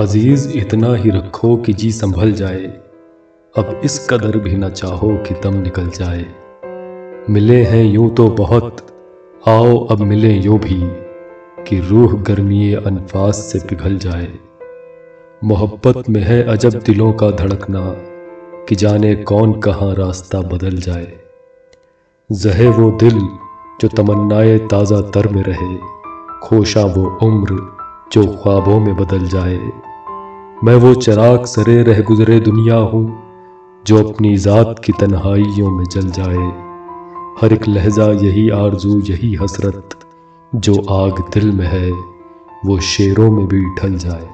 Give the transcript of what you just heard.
अज़ीज़, इतना ही रखो कि जी संभल जाए। अब इस कदर भी न चाहो कि दम निकल जाए। मिले हैं यूँ तो बहुत, आओ अब मिले यूँ भी, कि रूह गर्मी अनफास से पिघल जाए। मोहब्बत में है अजब दिलों का धड़कना, कि जाने कौन कहाँ रास्ता बदल जाए। जहे वो दिल, जो तमन्नाए ताज़ा तर में रहे, खोशा वो उम्र जो ख्वाबों में बदल जाए। मैं वो चराग सरे रह गुजरे दुनिया हूँ, जो अपनी ज़ात की तन्हाइयों में जल जाए। हर एक लहजा यही आरज़ू, यही हसरत, जो आग दिल में है, वो शेरों में भी ढल जाए।